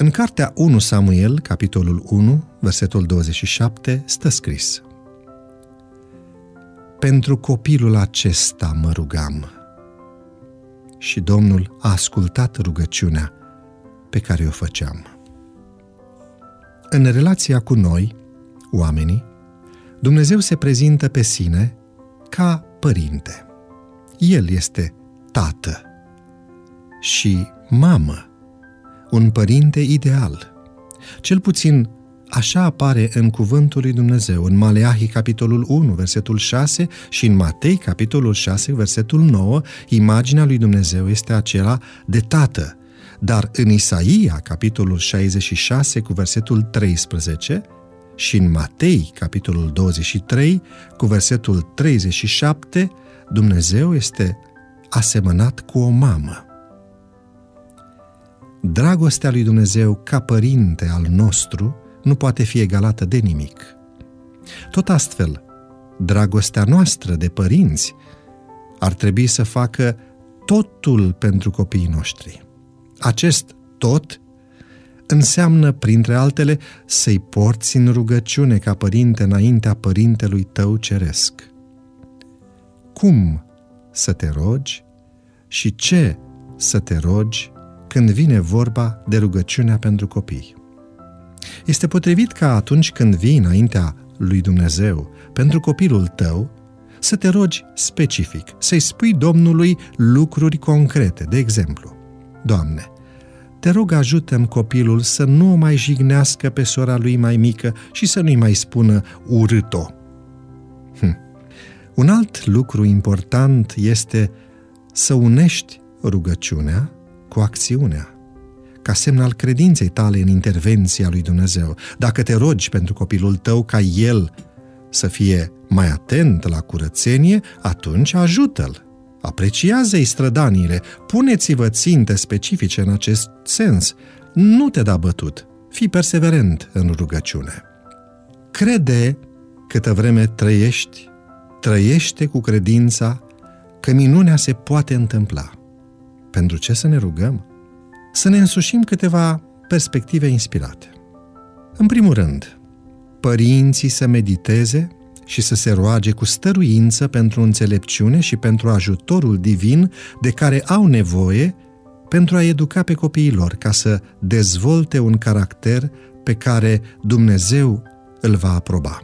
În cartea 1 Samuel, capitolul 1, versetul 27, stă scris Pentru copilul acesta mă rugam și Domnul a ascultat rugăciunea pe care o făceam. În relația cu noi, oamenii, Dumnezeu se prezintă pe sine ca părinte. El este tată și mamă, un părinte ideal. Cel puțin așa apare în Cuvântul lui Dumnezeu, în Maleahi, capitolul 1, versetul 6 și în Matei, capitolul 6, versetul 9, imaginea lui Dumnezeu este acela de tată. Dar în Isaia, capitolul 66, cu versetul 13, și în Matei, capitolul 23, cu versetul 37, Dumnezeu este asemănat cu o mamă. Dragostea lui Dumnezeu ca părinte al nostru nu poate fi egalată de nimic. Tot astfel, dragostea noastră de părinți ar trebui să facă totul pentru copiii noștri. Acest tot înseamnă, printre altele, să-i porți în rugăciune ca părinte înaintea părintelui tău ceresc. Cum să te rogi și ce să te rogi când vine vorba de rugăciunea pentru copii. Este potrivit ca atunci când vii înaintea lui Dumnezeu pentru copilul tău, să te rogi specific, să-i spui Domnului lucruri concrete. De exemplu, Doamne, te rog ajută-mi copilul să nu mai jignească pe sora lui mai mică și să nu-i mai spună urât-o. Hm. Un alt lucru important este să unești rugăciunea cu acțiunea, ca semn al credinței tale în intervenția lui Dumnezeu. Dacă te rogi pentru copilul tău ca el să fie mai atent la curățenie, atunci ajută-l. Apreciază-i strădaniile, puneți-vă ținte specifice în acest sens. Nu te da bătut, fii perseverent în rugăciune. Crede câtă vreme trăiești, trăiește cu credința că minunea se poate întâmpla. Pentru ce să ne rugăm? Să ne însușim câteva perspective inspirate. În primul rând, părinții să mediteze și să se roage cu stăruință pentru înțelepciune și pentru ajutorul divin de care au nevoie pentru a educa pe copiii lor, ca să dezvolte un caracter pe care Dumnezeu îl va aproba.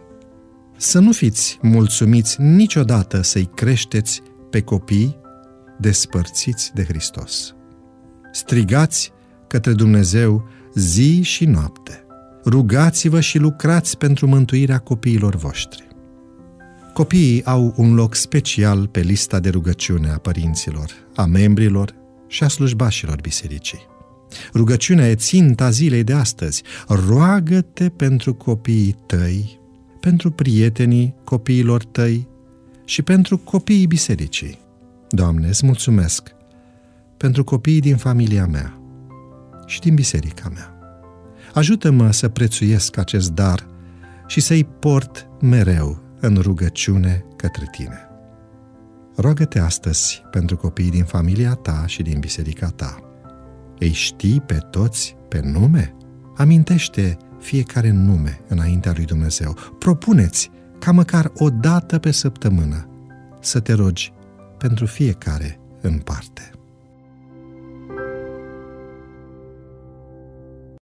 Să nu fiți mulțumiți niciodată să-i creșteți pe copii despărțiți de Hristos. Strigați către Dumnezeu zi și noapte. Rugați-vă și lucrați pentru mântuirea copiilor voștri. Copiii au un loc special pe lista de rugăciune a părinților, a membrilor și a slujbașilor bisericii. Rugăciunea e ținta zilei de astăzi. Roagă-te pentru copiii tăi, pentru prietenii copiilor tăi și pentru copiii bisericii. Doamne, îți mulțumesc pentru copiii din familia mea și din biserica mea. Ajută-mă să prețuiesc acest dar și să-i port mereu în rugăciune către Tine. Roagă-te astăzi pentru copiii din familia ta și din biserica ta. Îi știi pe toți pe nume? Amintește fiecare nume înaintea lui Dumnezeu. Propuneți ca măcar o dată pe săptămână să te rogi pentru fiecare în parte.